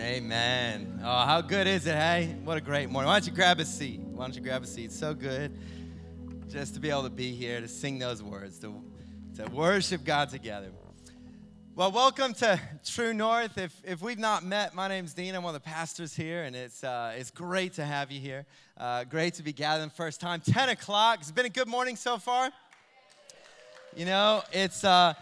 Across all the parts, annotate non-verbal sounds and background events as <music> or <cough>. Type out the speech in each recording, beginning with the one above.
Amen. Oh, how good is it, hey? What a great morning. Why don't you grab a seat? Why don't you grab a seat? So good just to be able to be here, to sing those words, to, to worship God together. Well, welcome to True North. If, if we've not met, my name's Dean. I'm one of the pastors here, and it's, uh, it's great to have you here. Uh, great to be gathering first time. 10 o'clock. It's been a good morning so far. You know, it's. Uh,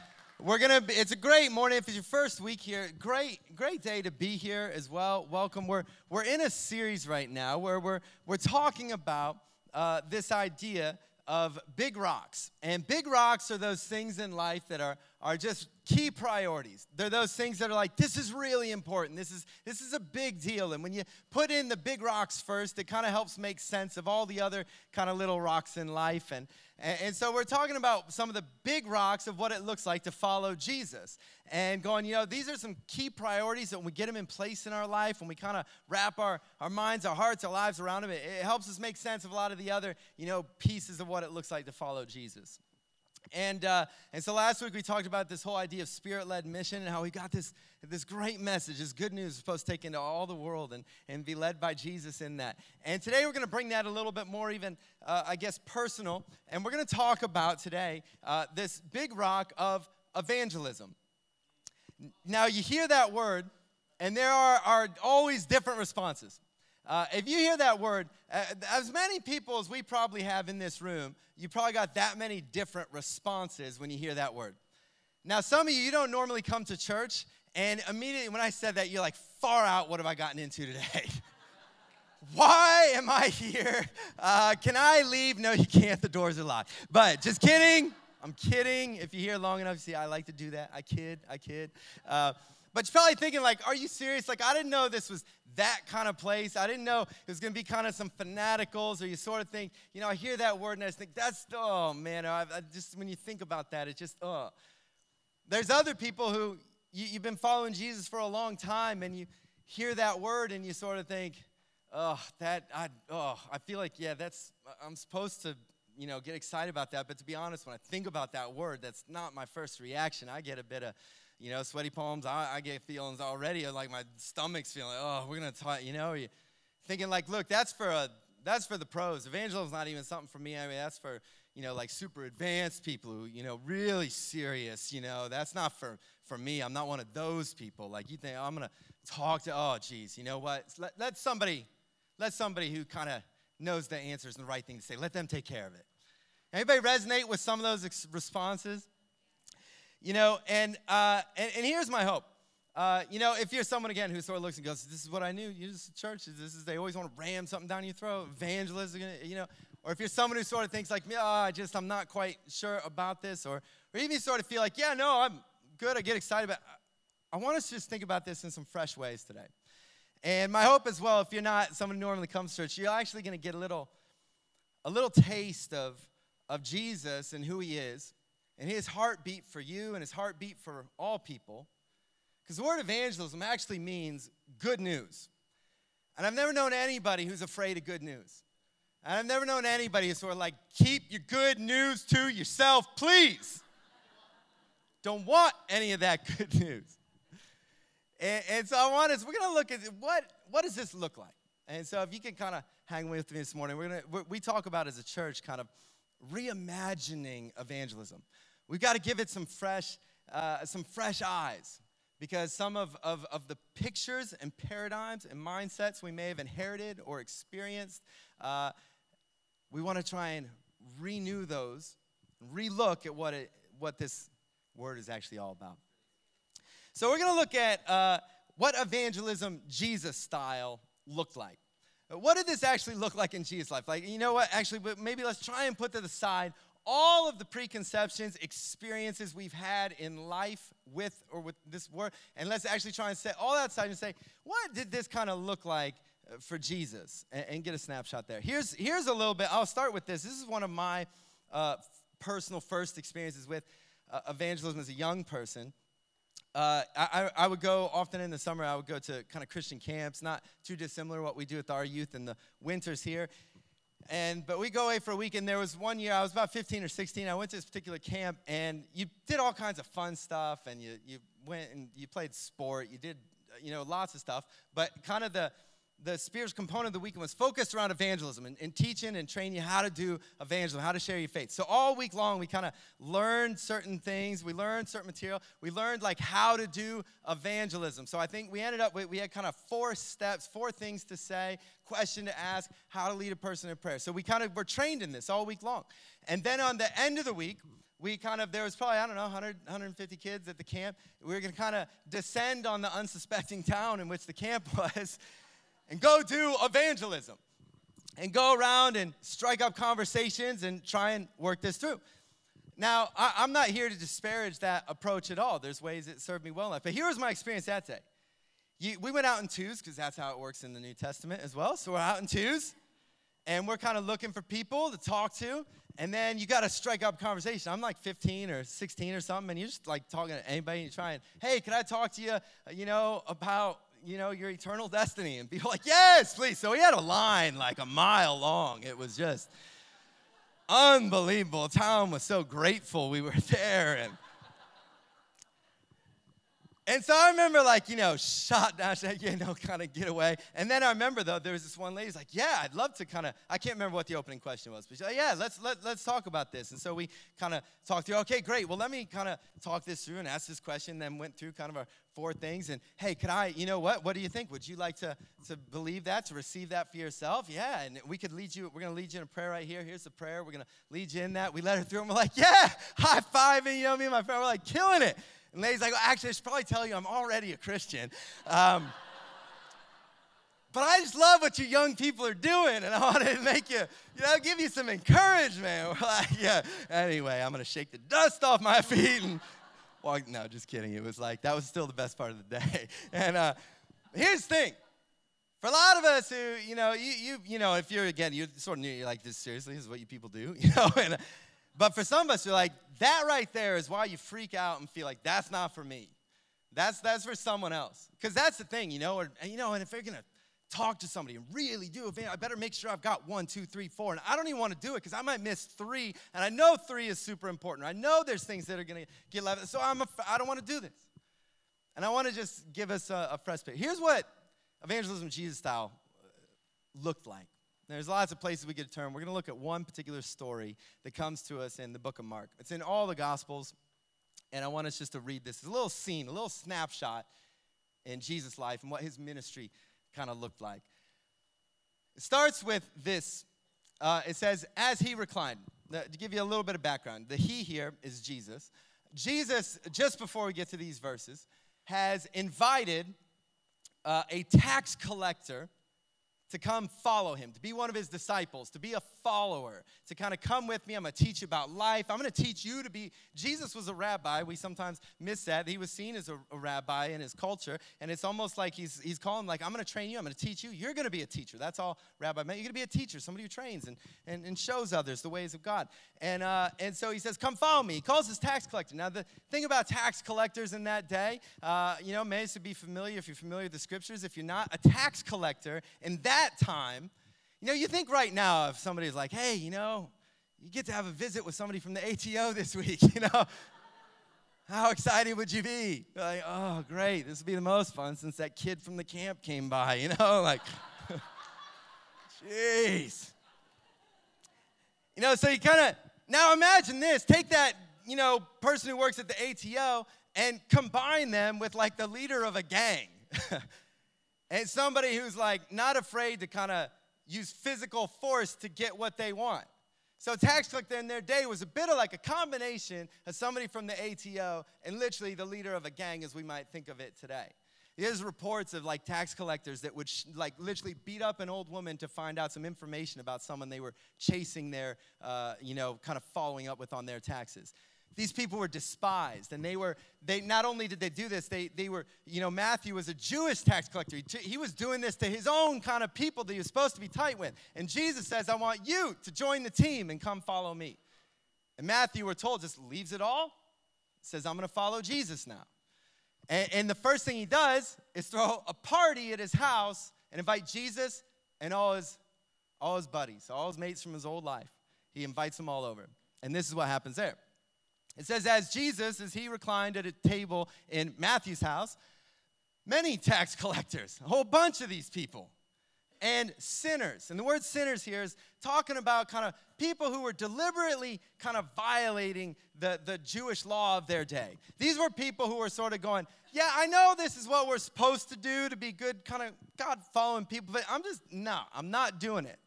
we're gonna. Be, it's a great morning. If it's your first week here, great, great day to be here as well. Welcome. We're we're in a series right now where we're we're talking about uh, this idea of big rocks. And big rocks are those things in life that are are just key priorities. They're those things that are like, this is really important. This is this is a big deal. And when you put in the big rocks first, it kind of helps make sense of all the other kind of little rocks in life. And, and, and so we're talking about some of the big rocks of what it looks like to follow Jesus. And going, you know, these are some key priorities that when we get them in place in our life, when we kind of wrap our, our minds, our hearts, our lives around them, it, it helps us make sense of a lot of the other, you know, pieces of what it looks like to follow Jesus. And, uh, and so last week we talked about this whole idea of spirit led mission and how we got this, this great message, this good news supposed to take into all the world and, and be led by Jesus in that. And today we're going to bring that a little bit more, even, uh, I guess, personal. And we're going to talk about today uh, this big rock of evangelism. Now, you hear that word, and there are, are always different responses. Uh, if you hear that word, uh, as many people as we probably have in this room, you probably got that many different responses when you hear that word. Now, some of you, you don't normally come to church, and immediately when I said that, you're like, far out, what have I gotten into today? <laughs> Why am I here? Uh, can I leave? No, you can't. The doors are locked. But just kidding. I'm kidding. If you're here long enough, see, I like to do that. I kid, I kid. But you're probably thinking, like, are you serious? Like, I didn't know this was that kind of place. I didn't know it was going to be kind of some fanaticals, or you sort of think, you know, I hear that word and I just think, that's, oh, man, I, I just, when you think about that, it's just, oh. There's other people who you, you've been following Jesus for a long time and you hear that word and you sort of think, oh, that, I, oh, I feel like, yeah, that's, I'm supposed to, you know, get excited about that. But to be honest, when I think about that word, that's not my first reaction. I get a bit of, you know, sweaty palms. I, I get feelings already, like my stomach's feeling, oh, we're gonna talk, you know, thinking like, look, that's for a, that's for the pros. Evangelism's not even something for me. I mean, that's for you know, like super advanced people who, you know, really serious, you know, that's not for, for me. I'm not one of those people. Like you think, oh, I'm to talk to, oh, geez, you know what? Let, let somebody, let somebody who kind of knows the answers and the right thing to say, let them take care of it. Anybody resonate with some of those ex- responses? You know, and, uh, and, and here's my hope. Uh, you know, if you're someone again who sort of looks and goes, "This is what I knew," you just church. This is they always want to ram something down your throat. Evangelism, you know. Or if you're someone who sort of thinks like, "Oh, I just I'm not quite sure about this," or or even you sort of feel like, "Yeah, no, I'm good. I get excited." But I want us to just think about this in some fresh ways today. And my hope as well, if you're not someone who normally comes to church, you're actually going to get a little, a little taste of of Jesus and who He is and his heartbeat for you and his heartbeat for all people. Because the word evangelism actually means good news. And I've never known anybody who's afraid of good news. And I've never known anybody who's sort of like, keep your good news to yourself, please. Don't want any of that <laughs> good news. And, and so I want us, we're going to look at what, what does this look like? And so if you can kind of hang with me this morning, we're gonna, we talk about as a church kind of reimagining evangelism. We've got to give it some fresh, uh, some fresh eyes because some of, of, of the pictures and paradigms and mindsets we may have inherited or experienced, uh, we want to try and renew those, relook at what, it, what this word is actually all about. So we're going to look at uh, what evangelism Jesus style looked like. What did this actually look like in Jesus' life? Like, you know what? Actually, but maybe let's try and put to the side all of the preconceptions, experiences we've had in life with or with this word, and let's actually try and set all that aside and say, what did this kind of look like uh, for Jesus? And, and, get a snapshot there. Here's, here's a little bit, I'll start with this. This is one of my uh, personal first experiences with uh, evangelism as a young person. Uh, I, I, would go often in the summer, I would go to kind of Christian camps, not too dissimilar what we do with our youth in the winters here. And but we go away for a week, and there was one year I was about 15 or 16. I went to this particular camp, and you did all kinds of fun stuff, and you you went and you played sport, you did you know, lots of stuff. But kind of the the spiritual component of the weekend was focused around evangelism and, and, teaching and training you how to do evangelism, how to share your faith. So all week long, we kind of learned certain things. We learned certain material. We learned like how to do evangelism. So I think we ended up we had kind of four steps, four things to say, question to ask, how to lead a person in prayer. So we kind of were trained in this all week long. And then on the end of the week, we kind of, there was probably, I don't know, 100, 150 kids at the camp. We were going to kind of descend on the unsuspecting town in which the camp <laughs> was and go do evangelism and go around and strike up conversations and try and work this through. Now, I, am not here to disparage that approach at all. There's ways it served me well enough. But here was my experience that day. You, we went out in twos because that's how it works in the New Testament as well. So we're out in twos and we're kind of looking for people to talk to. And then you got to strike up conversation. I'm like 15 or 16 or something, and you're just like talking to anybody. And you're trying, hey, can I talk to you, uh, you know, about you know, your eternal destiny. And people like, yes, please. So he had a line like a mile long. It was just unbelievable. Tom was so grateful we were <laughs> there. And and so I remember, like, you know, shot down, you know, kind of get away. And then I remember, though, there was this one lady's like, yeah, I'd love to kind of, I can't remember what the opening question was, but she's like, yeah, let's, let, let's talk about this. And so we kind of talked through, okay, great. Well, let me kind of talk this through and ask this question, then went through kind of our four things. And hey, could I, you know what? What do you think? Would you like to, to believe that, to receive that for yourself? Yeah. And we could lead you, we're going to lead you in a prayer right here. Here's the prayer. We're going to lead you in that. We let her through and we're like, yeah, high five. And you know, me and my friend were like, killing it. And lady's like, well, actually, I should probably tell you I'm already a Christian. Um, but I just love what you young people are doing, and I want to make you, you know, give you some encouragement. We're <laughs> like, yeah. Anyway, I'm gonna shake the dust off my <laughs> feet and walk. No, just kidding. It was like that was still the best part of the <laughs> day. And uh, here's the thing: for a lot of us who, you know, you, you, you know, if you're again, you're sort of new, you're like, this seriously this is what you people do, you know. And, but for some of us, you're like, that right there is why you freak out and feel like that's not for me. That's that's for someone else. Because that's the thing, you know, or you know, and if you're gonna talk to somebody and really do it, I better make sure I've got one, two, three, four. And I don't even want to do it because I might miss three. And I know three is super important. I know there's things that are gonna get left. So I'm a, I don't want to do this. And I want to just give us a, a fresh picture. Here's what evangelism Jesus style uh, looked like. There's lots of places we could turn. We're going to look at one particular story that comes to us in the book of Mark. It's in all the Gospels, and I want us just to read this. It's a little scene, a little snapshot in Jesus' life and what his ministry kind of looked like. It starts with this. Uh, it says, as he reclined. to give you a little bit of background, the he here is Jesus. Jesus, just before we get to these verses, has invited uh, a tax collector to come follow him, to be one of his disciples, to be a follower, to kind of come with me. I'm going to teach you about life. I'm going to teach you to be. Jesus was a rabbi. We sometimes miss that. He was seen as a, a rabbi in his culture. And it's almost like he's, he's calling, like, I'm going to train you. I'm going to teach you. You're going to be a teacher. That's all rabbi meant. You're going to be a teacher, somebody who trains and, and, and shows others the ways of God. And, uh, and so he says, Come follow me. He calls his tax collector. Now, the thing about tax collectors in that day, uh, you know, may to be familiar if you're familiar with the scriptures. If you're not, a tax collector in that time, you know, you think right now if somebody's like, hey, you know, you get to have a visit with somebody from the ATO <laughs> this week, you know, how excited would you be? like, oh, great, this will be the most fun since that kid from the camp came by, <laughs> you know, like, <laughs> jeez. You know, so you kind of, now imagine this take that, you know, person who works at the ATO and combine them with like the leader of a gang. And somebody who's like not afraid to kind of use physical force to get what they want. So tax collector in their day was a bit of like a combination of somebody from the ATO and literally the leader of a gang as we might think of it today. There's reports of like tax collectors that would sh- like literally beat up an old woman to find out some information about someone they were chasing their, uh, you know, kind of following up with on their taxes these people were despised and they were they not only did they do this they, they were you know matthew was a jewish tax collector. He, he was doing this to his own kind of people that he was supposed to be tight with. And jesus says i want you to join the team and come follow me. And matthew we're told just leaves it all. Says i'm going to follow jesus now. And, and the first thing he does is throw a party at his house and invite jesus and all his all his buddies all his mates from his old life. He invites them all over. And this is what happens there it says, as Jesus, as he reclined at a table in Matthew's house, many tax <laughs> collectors, a whole bunch of these people, and sinners. And the word sinners here is talking about kind of people who were deliberately kind of violating the, the Jewish law of their day. These were people who were sort of going, Yeah, I know this is what we're supposed to do to be good, kind of God following people, but I'm just, no, I'm not doing it.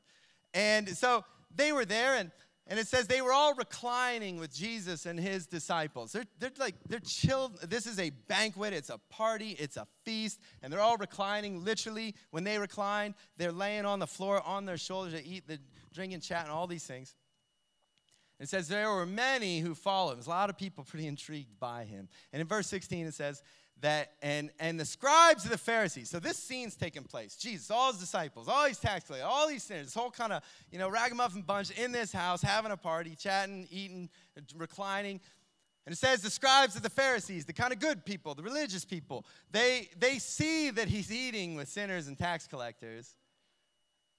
And so they were there, and and it says they were all reclining with Jesus and his disciples. They're, they're like, they're chilled. This is a banquet, it's a party, it's a feast, and they're all reclining. Literally, when they recline, they're laying on the floor on their shoulders to eat, the drinking, chat, and all these things. It says there were many who followed him. There's a lot of people pretty intrigued by him. And in verse 16, it says, that and and the scribes of the Pharisees. So this scene's taking place. Jesus, all his disciples, all these tax collectors, all these sinners, this whole kind of you know ragamuffin bunch in this house, having a party, chatting, eating, reclining. And it says the scribes of the Pharisees, the kind of good people, the religious people, they they see that he's eating with sinners and tax collectors,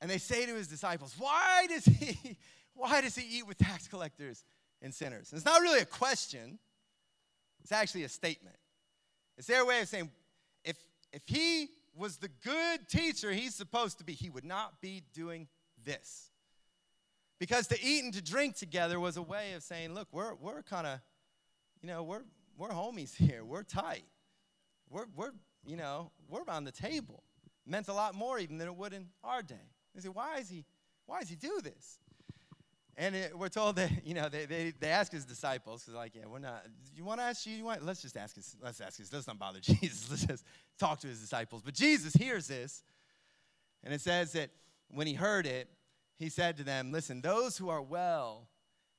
and they say to his disciples, "Why does he <laughs> why does he eat with tax collectors and sinners?" And it's not really a question; it's actually a statement. It's their way of saying, if, if he was the good teacher he's supposed to be, he would not be doing this. Because to eat and to drink together was a way of saying, look, we're, we're kind of, you know, we're, we're homies here. We're tight. We're, we're, you know, we're on the table. meant a lot more even than it would in our day. They say, why is he, why does he do this? And it, we're told that, <laughs> you know, they, they, they ask his disciples, because like, yeah, we're not, you want to ask you, you want, let's just ask his, let's ask his, let's not bother <laughs> Jesus. Let's just talk to his disciples. But Jesus hears this, and it says that when he heard it, he said to them, listen, those who are well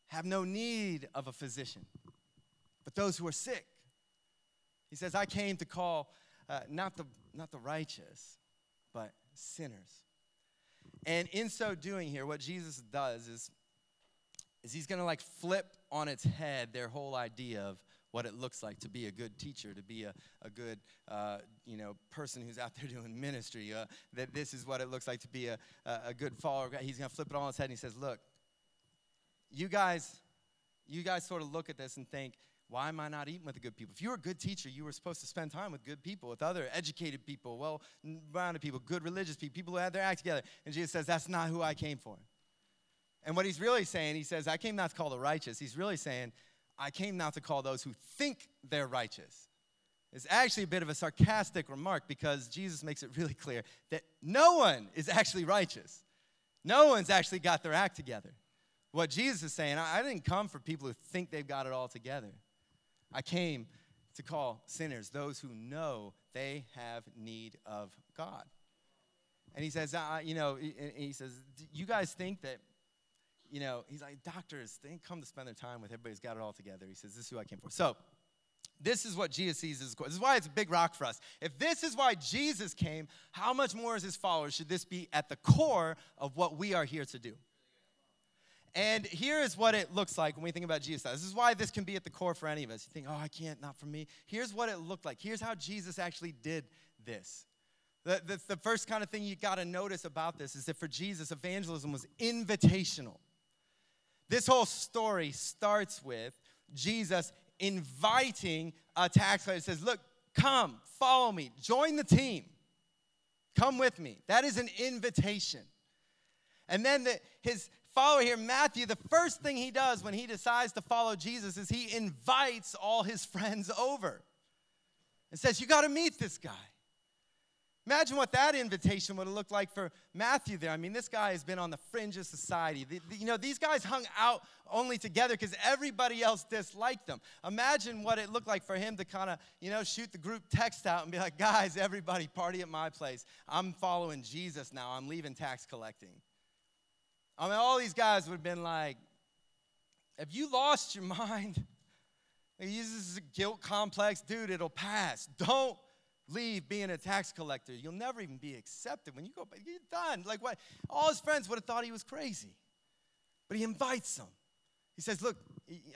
have no need of a physician, but those who are sick. He says, I came to call uh, not, the, not the righteous, but sinners. And in so doing here, what Jesus does is is he's going to like flip on its head their whole idea of what it looks like to be a good teacher, to be a, a good, uh, you know, person who's out there <laughs> doing ministry, uh, that this is what it looks like to be a, a good follower. He's going to flip it on its head and he says, look, you guys, you guys sort of look at this and think, why am I not eating with the good people? If you were a good teacher, you were supposed to spend time with good people, with other educated people, well-rounded people, good religious people, people who had their act together. And Jesus says, that's not who I came for. And what he's really saying, he says, I came not to call the righteous. He's really saying, I came not to call those who think they're righteous. It's actually a bit of a sarcastic remark because Jesus makes it really clear that no one is actually righteous. No one's actually got their act together. What Jesus is saying, I didn't come for people who think they've got it all together. I came to call sinners those who know they have need of God. And he says, uh, you know, he says, you guys think that you know, he's like, doctors, they come to spend their time with everybody's got it all together. He says, this is who I came for. So, this is what Jesus sees as This is why it's a big rock for us. If this is why Jesus came, how much more as his followers should this be at the core of what we are here to do? And here is what it looks like when we think about Jesus. This is why this can be at the core for any of us. You think, oh, I can't, not for me. Here's what it looked like. Here's how Jesus actually did this. The, the, the first kind of thing you got to notice about this is that for Jesus, evangelism was invitational. This whole story starts with Jesus inviting a tax collector. He says, Look, come, follow me, join the team, come with me. That is an invitation. And then the, his follower here, Matthew, the first thing he does when he decides to follow Jesus is he invites all his <laughs> friends over and says, You got to meet this guy. Imagine what that invitation would have looked like for Matthew there. I mean, this guy has been on the fringe of society. The, the, you know, these guys hung out only together because everybody else disliked them. Imagine what it looked like for him to kind of, you know, shoot the group text out and be like, guys, everybody, party at my place. I'm following Jesus now. I'm leaving tax collecting. I mean, all these guys would have been like, have you lost your <laughs> mind? This is a guilt complex. Dude, it'll pass. Don't leave being a tax collector. You'll never even be accepted. When you go, back, you're done. Like what? All his friends would have thought he was crazy. But he invites them. He says, Look,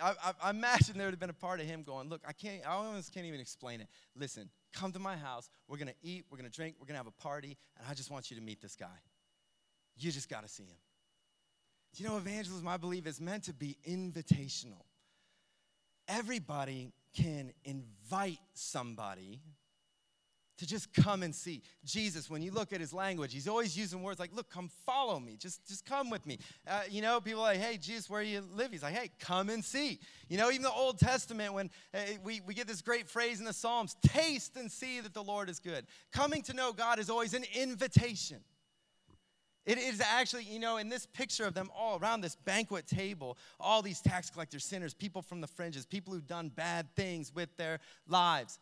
I, I, I imagine there would have been a part of him going, Look, I can't, I almost can't even explain it. Listen, come to my house. We're going to eat, we're going to drink, we're going to have a party, and I just want you to meet this guy. You just got to see him. You know, evangelism, I believe, is meant to be invitational. Everybody can invite somebody to just come and see. Jesus, when you look at his language, he's always using words like, look, come follow me. Just, just come with me. Uh, you know, people like, hey, Jesus, where you live? He's like, hey, come and see. You know, even the Old Testament, when uh, we, we get this great phrase in the Psalms, taste and see that the Lord is good. Coming to know God is always an invitation. It is actually, you know, in this picture of them all around this banquet table, all these tax collectors, sinners, people from the fringes, people who've done bad things with their lives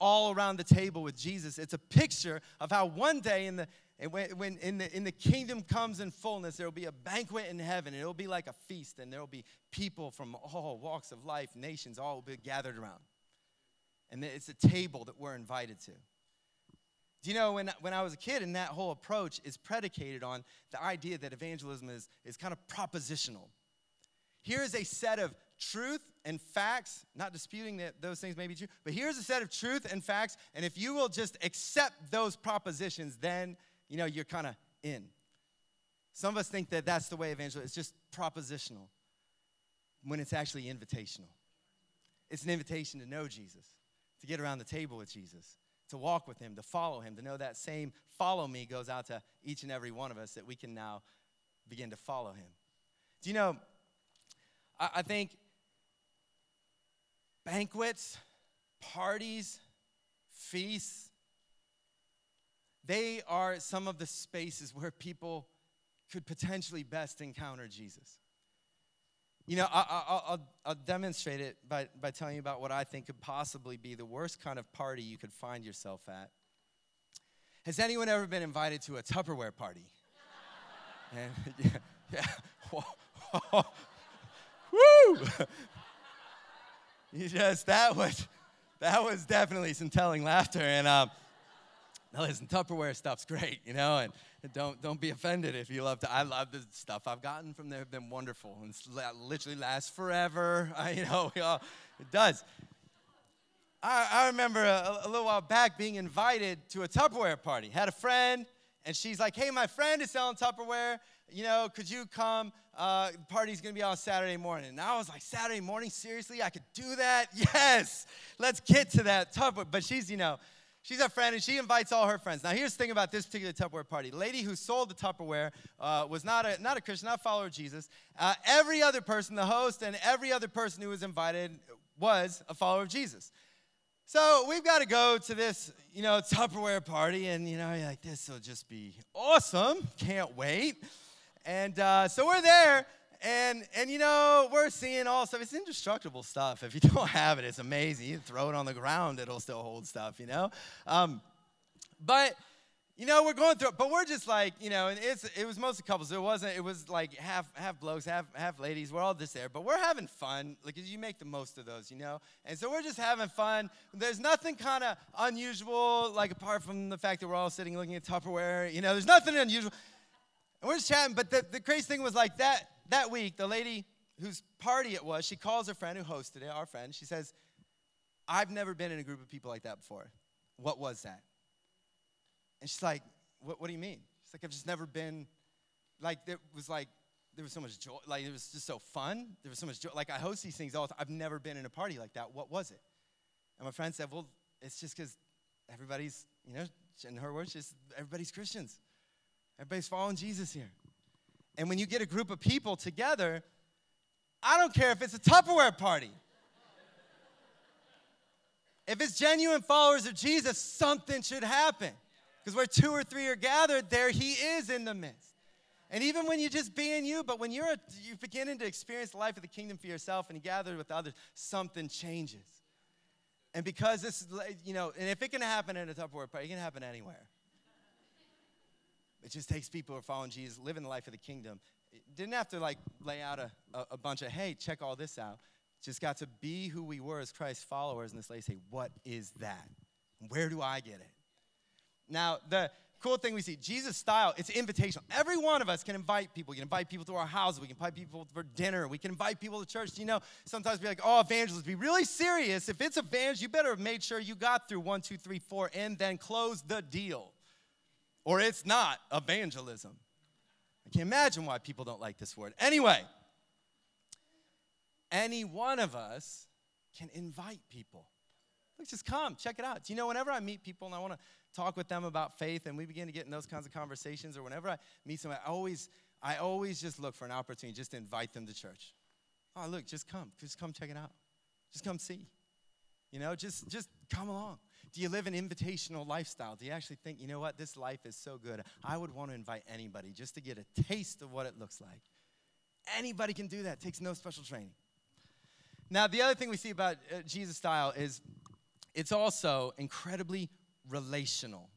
all around the table with Jesus. It's a picture of how one day in the when, when in the in the kingdom comes in fullness, there will be a banquet in heaven. It'll be like a feast, and there will be people from all walks of life, nations, all will be gathered around. And it's a table that we're invited to. Do you know when, when I was a kid, and that whole approach is predicated on the idea that evangelism is, is kind of propositional. Here is a set of truth and facts, not disputing that those things may be true, but here's a set of truth and facts, and if you will just accept those propositions, then you know you're kind of in. Some of us think that that's the way evangelism is just propositional when it's actually invitational. It's an invitation to know Jesus, to get around the table with Jesus, to walk with him, to follow him, to know that same follow me goes out to each and every one of us that we can now begin to follow him. Do you know, I, I think banquets, parties, feasts, they are some of the spaces where people could potentially best encounter Jesus. You know, I, will demonstrate it by, by telling you about what I think could possibly be the worst kind of party you could find yourself at. Has anyone ever been invited to a Tupperware party? <laughs> and, <laughs> yeah, yeah. <laughs> Woo! You just that was that was definitely some telling laughter. And um, now listen, Tupperware stuff's great, you know, and don't don't be offended if you love to. I love the stuff I've gotten from there. Have been wonderful and literally lasts forever. I, <laughs> you know, all, it does. I, I remember a, a little while back being invited to a Tupperware party. Had a friend, and she's like, "Hey, my friend is selling Tupperware. You know, could you come? Uh, party's gonna be on Saturday morning. And I was like, Saturday morning? Seriously? I could do that? <laughs> Yes! Let's get to that Tupperware. But she's, you know, she's a friend and she invites all her friends. Now, here's the thing about this particular Tupperware party. Lady who sold the Tupperware uh, was not a, not a Christian, not a follower of Jesus. Uh, every other person, the host, and every other person who was invited was a follower of Jesus. So we've got to go to this, you know, Tupperware party, and you know, like, this will just be awesome. Can't wait. And uh, so we're there, and and you know we're seeing all stuff. It's indestructible stuff. If you <laughs> don't have it, it's amazing. You throw it on the ground, it'll still hold stuff. You know, um, but you know we're going through it. But we're just like you know, and it's it was mostly couples. It wasn't. It was like half half blokes, half half ladies. We're all just there, but we're having fun. Like you make the most of those, you know. And so we're just having fun. There's nothing kind of unusual, like apart from the fact that we're all sitting looking at Tupperware. You know, there's nothing unusual. And we're just chatting, but the, the crazy thing was like that that week, the lady whose party it was, she calls her friend who hosted it, our friend. She says, I've never been in a group of people like that before. What was that? And she's like, What, what do you mean? She's like, I've just never been, like, it was like, there was so much joy. Like, it was just so fun. There was so much joy. Like, I host these things all the time. I've never been in a party like that. What was it? And my friend said, Well, it's just because everybody's, you know, in her words, just everybody's Christians. Everybody's following Jesus here. And when you get a group of people together, I don't care if it's a Tupperware party. If it's genuine followers of Jesus, something should happen. Because where two or three are gathered, there he is in the midst. And even when you're just being you, but when you're, a, you're beginning to experience the life of the kingdom for yourself and you gather with others, something changes. And because this, you know, and if it can happen in a Tupperware party, it can happen anywhere. It just takes people who are following Jesus, living the life of the kingdom. It didn't have to like lay out a, a, bunch of, hey, check all this out. Just got to be who we were as Christ followers. And this lady say, what is that? Where do I get it? Now, the cool thing we see, Jesus' style, it's invitational. Every one of us can invite people. We can invite people to our houses. We can invite people for dinner. We can invite people to church. You know, sometimes be like, oh, evangelists, be really serious. If it's evangelist, you better have made sure you got through one, two, three, four, and then close the deal or it's not evangelism. I can't imagine why people don't like this word. Anyway, any one of us can invite people. look, just come, check it out. Do you know, whenever I meet people and I want to talk with them about faith and we begin to get in those kinds of conversations, or whenever I meet someone, I always, I always just look for an opportunity just to invite them to church. Oh, look, just come. Just come check it out. Just come see. You know, just just come along. Do you live an invitational lifestyle? Do you actually think, you know what, this life is so good? I would want to invite anybody just to get a taste of what it looks like. Anybody can do that. It takes no special training. Now, the other thing we see about uh, Jesus' style is it's also incredibly relational.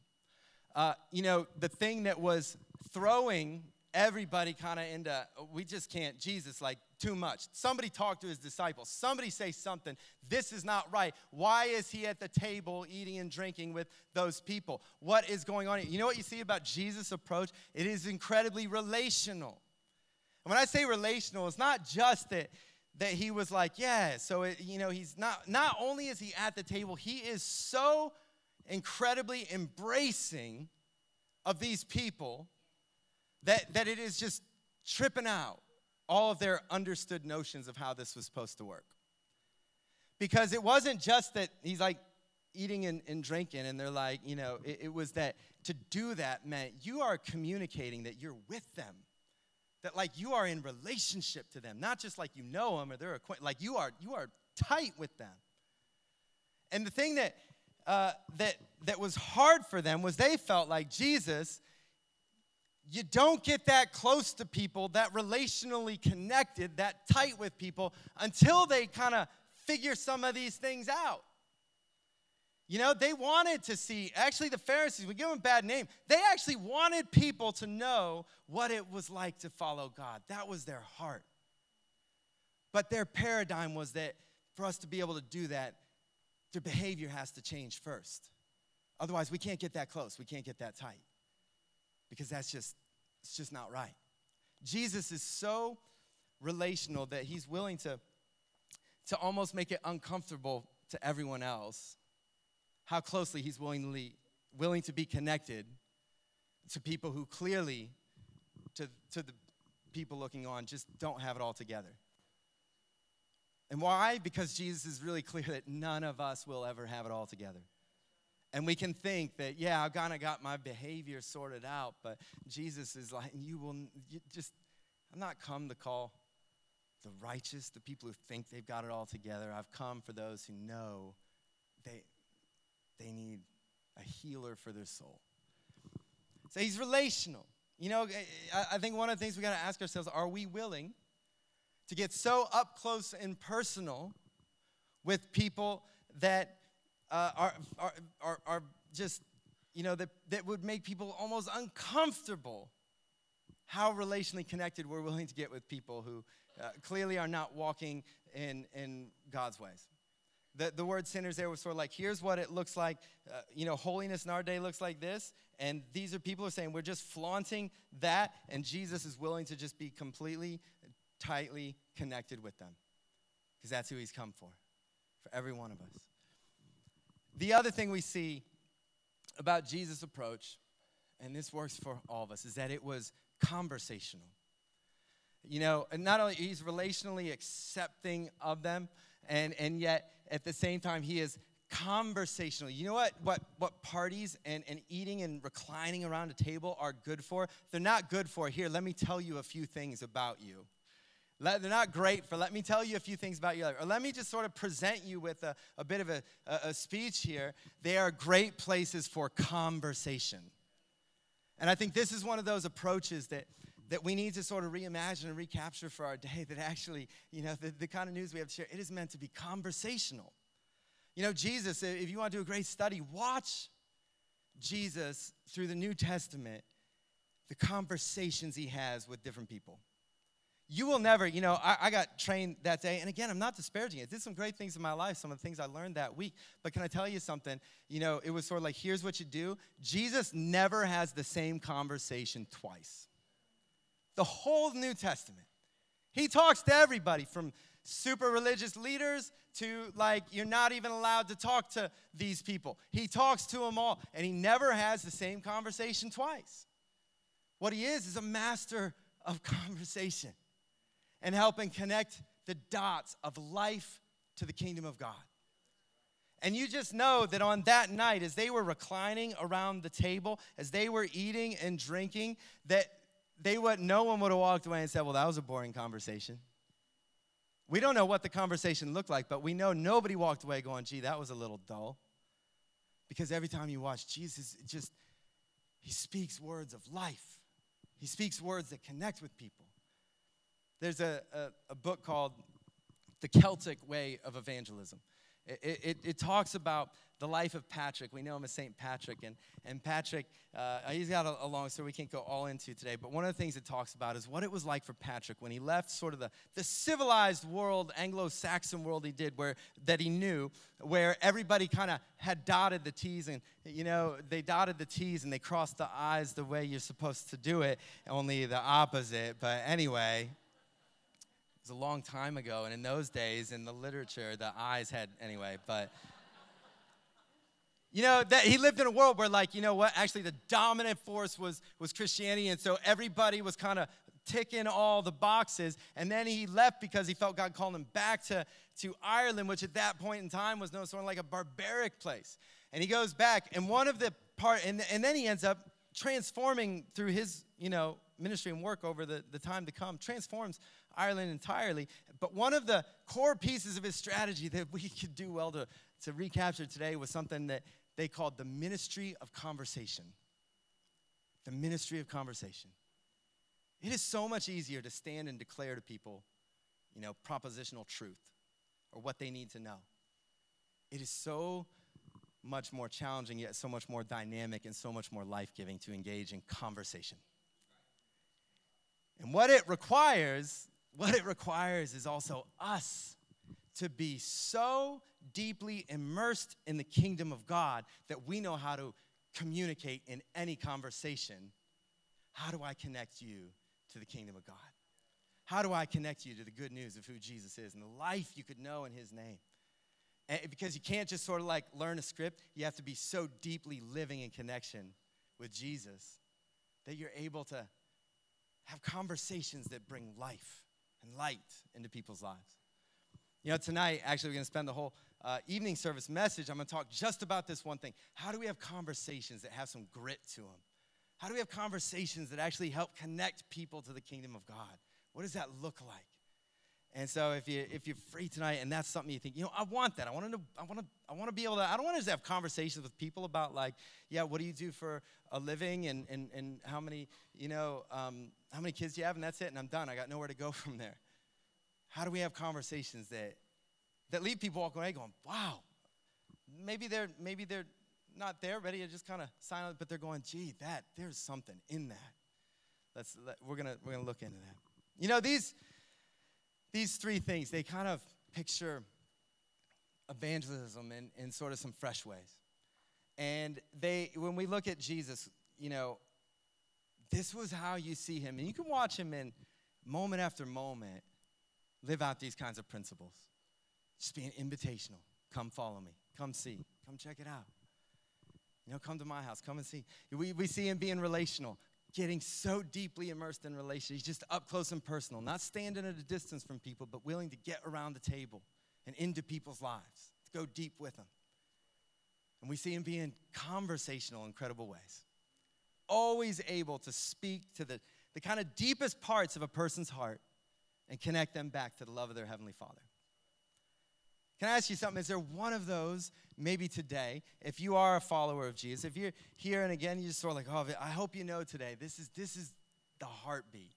Uh, you know, the thing that was throwing everybody kind of into, we just can't, Jesus, like too much. Somebody talk to his disciples. Somebody say something. This is not right. Why is he at the table eating and drinking with those people? What is going on? You know what you see about Jesus' approach? It is incredibly relational. And when I say relational, it's not just that that he was like, yeah, so it, you know, he's not not only is he at the table, he is so incredibly embracing of these people that that it is just tripping out all of their understood notions of how this was supposed to work. Because it wasn't just that he's like eating and, and drinking, and they're like, you know, it, it was that to do that meant you are communicating that you're with them. That like you are in relationship to them. Not just like you know them or they're acquainted like you are you are tight with them. And the thing that uh, that that was hard for them was they felt like jesus you don't get that close to people that relationally connected that tight with people until they kind of figure some of these things out you know, they wanted to see, actually, the Pharisees, we give them a bad name, they actually wanted people to know what it was like to follow God. That was their heart. But their paradigm was that for us to be able to do that, their behavior has to change first. Otherwise, we can't get that close. We can't get that tight. Because that's just, it's just not right. Jesus is so relational that he's willing to, to almost make it uncomfortable to everyone else how closely he's willingly, willing to be connected to people who clearly, to, to the people looking on, just don't have it all together. And why? Because Jesus is really clear that none of us will ever have it all together. And we can think that, yeah, I've kind of got my behavior sorted out, but Jesus is like, you will you just, I'm not come to call the righteous, the people who think they've got it all together. I've come for those who know they, they need a healer for their soul. So he's relational. You know, I think one of the things we got to ask ourselves are we willing to get so up close and personal with people that uh, are, are, are, are just, you know, that, that would make people almost uncomfortable how relationally connected we're willing to get with people who uh, clearly are not walking in, in God's ways. The, the word sinners there was sort of like, here's what it looks like. Uh, you know, holiness in our day looks like this. And these are people who are saying we're just flaunting that. And Jesus is willing to just be completely, tightly connected with them. Because that's who he's come for, for every one of us. The other thing we see about Jesus' approach, and this works for all of us, is that it was conversational. You know, and not only he's relationally accepting of them, and, and yet at the same time, he is conversational. You know what, what, what parties and, and eating and reclining around a table are good for? They're not good for, here, let me tell you a few things about you. Let, they're not great for, let me tell you a few things about you. Or let me just sort of present you with a, a bit of a, a, a speech here. They are great places for conversation. And I think this is one of those approaches that that we need to sort of reimagine and recapture for our day that actually, you know, the, the kind of news we have to share, it is meant to be conversational. You know, Jesus, if you want to do a great study, watch Jesus through the New Testament, the conversations he has with different people. You will never, you know, I, I, got trained that day, and again, I'm not disparaging it. Did some great things in my life, some of the things I learned that week. But can I tell you something? You know, it was sort of like, here's what you do. Jesus never has the same conversation twice the whole New Testament. He talks to everybody from super religious leaders to like you're not even allowed to talk to these people. He talks to them all and he never has the same conversation twice. What he is is a master of <laughs> conversation and helping connect the dots of life to the kingdom of God. And you just know that on that night, as they were reclining around the table, as they were eating and drinking, that they would no one would have walked away and said, Well, that was a boring conversation. We don't know what the conversation looked like, but we know nobody walked away going, gee, that was a little dull. Because every time you watch Jesus, just he speaks words of life. He speaks words that connect with people. There's a, a, a book called The Celtic Way of Evangelism. It, it, it, talks about the life of Patrick. We know him as St. Patrick. And, and Patrick, uh, he's got a, a, long story we can't go all into today. But one of the things it talks about is what it was like for Patrick when he left sort of the, the civilized world, Anglo Saxon world he did, where, that he knew, where everybody kind of had dotted the T's. And, you know, they dotted the T's and they crossed the I's the way you're supposed to do it, only the opposite. But anyway, was a long time ago, and in those days, in the literature, the eyes had, anyway, but. You know, that he lived in a world where, like, you know what, actually the dominant force was, was Christianity, and so everybody was kind of ticking all the boxes. And then he left because he felt God calling him back to, to Ireland, which at that point in time was known sort of like a barbaric place. And he goes back, and one of the part, and, and then he ends up transforming through his, you know, ministry and work over the, the time to come, transforms Ireland entirely. But one of the core pieces of his strategy that we <laughs> could do well to, to recapture today was something that they called the ministry of conversation. The ministry of conversation. It is so much easier to stand and declare to people, you know, propositional truth or what they need to know. It is so much more challenging, yet so much more dynamic and so much more life giving to engage in conversation. And what it requires what it requires is also us to be so deeply immersed in the kingdom of God that we know how to communicate in any conversation. How do I connect you to the kingdom of God? How do I connect you to the good news of who Jesus is and the life you could know in his name? And because you can't just sort of like learn a script, you have to be so deeply living in connection with Jesus that you're able to have conversations that bring life and light into people's lives. You know, tonight, actually, we're going to spend the whole uh, evening service message. I'm going to talk just about this one thing. How do we have conversations that have some grit to them? How do we have conversations that actually help connect people to the kingdom of God? What does that look like? And so if you if you're free tonight and that's something you think, you know, I want that. I want to I want to I want to be able to I don't want to just have conversations with people about like, yeah, what do you do for a living and and and how many, you know, um, how many kids do you have and that's it and I'm done. I got nowhere to go <laughs> from there. How do we have conversations that that leave people walking away going, wow, maybe they're maybe they're not there ready to just kind of sign up, but they're going, gee, that there's something in that. Let's let, we're gonna we're gonna look into that. You know these these three things, they kind of picture evangelism in, in sort of some fresh ways. And they, when we look at Jesus, you know, this was how you see him. And you can watch him in moment after moment live out these kinds of principles. Just being invitational. Come follow me. Come see. Come check it out. You know, come to my house. Come and see. We, we see him being relational getting so deeply immersed in relationships, just up close and personal, not standing at a distance from people, but willing to get around the table and into people's lives, to go deep with them. And we see him being conversational in credible ways, always able to speak to the, the kind of deepest parts of a person's heart and connect them back to the love of their Heavenly Father. Can I ask you something? Is there one of those, maybe today, if you are a follower of Jesus, if you're here and again, you're just sort of like, oh, I hope you know today, this is, this is the heartbeat.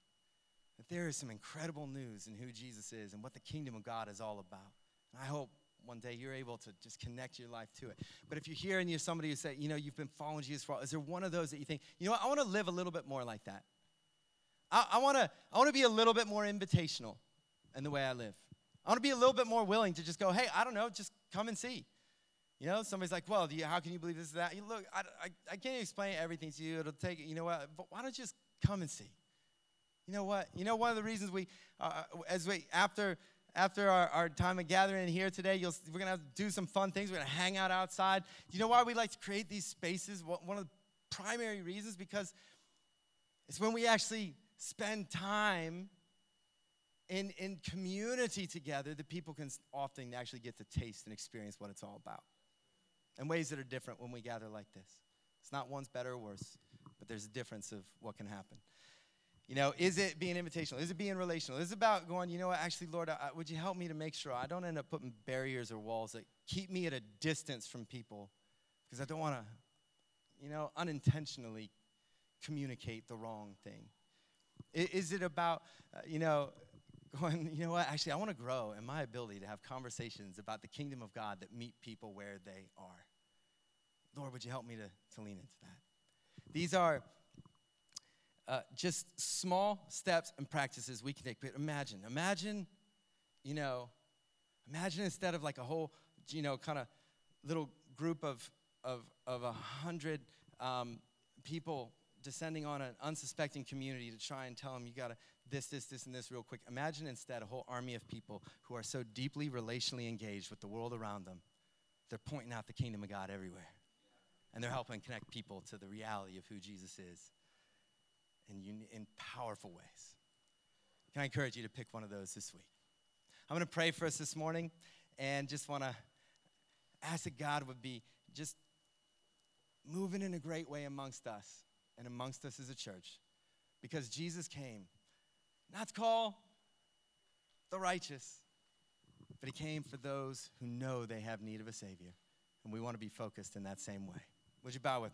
That there is some incredible news in who Jesus is and what the kingdom of God is all about. And I hope one day you're able to just connect your life to it. But if you're here and you're somebody who say, you know, you've been following Jesus for, is there one of those that you think, you know what, I want to live a little bit more like that. I, I want to I want to be a little bit more invitational in the way I live. I want to be a little bit more willing to just go, hey, I don't know, just come and see. You know, somebody's like, well, you, how can you believe this is that? You look, I, I, I can't explain everything to you. It'll take, you know what, but why don't you just come and see? You know what? You know, one of the reasons we, uh, uh as we, after, after our, our time of gathering here today, you'll, we're going to do some fun things. We're going to hang out outside. Do you know why we like to create these spaces? One of the primary reasons, because it's when we actually spend time in, in community together that people can often actually get to taste and experience what it's all about. in ways that are different when we gather like this. It's not one's better or worse, but there's a difference of what can happen. You know, is it being invitational? Is it being relational? Is it about going, you know what, actually, Lord, I, would you help me to make sure I don't end up putting barriers or walls that keep me at a distance from people because I don't want to, you know, unintentionally communicate the wrong thing? Is it about, uh, you know, going, you know what, actually, I want to grow in my ability to have conversations about the kingdom of God that meet people where they are? Lord, would you help me to, to lean into that? These are uh, just small steps and practices we can take. But imagine, imagine, you know, imagine instead of like a whole, you know, kind of little group of of of a hundred um, people descending on an unsuspecting community to try and tell them you got to this, this, this, and this real quick. Imagine instead a whole army of people who are so deeply relationally engaged with the world around them, they're pointing out the kingdom of God everywhere. And they're helping connect people to the reality of who Jesus is in, uni- in powerful ways. Can I encourage you to pick one of those this week? I'm going to pray for us this morning and just want to ask that God would be just moving in a great way amongst us and amongst us as a church because Jesus came not to call the righteous, but he came for those who know they have need of a Savior. And we want to be focused in that same way. Would you bow with me?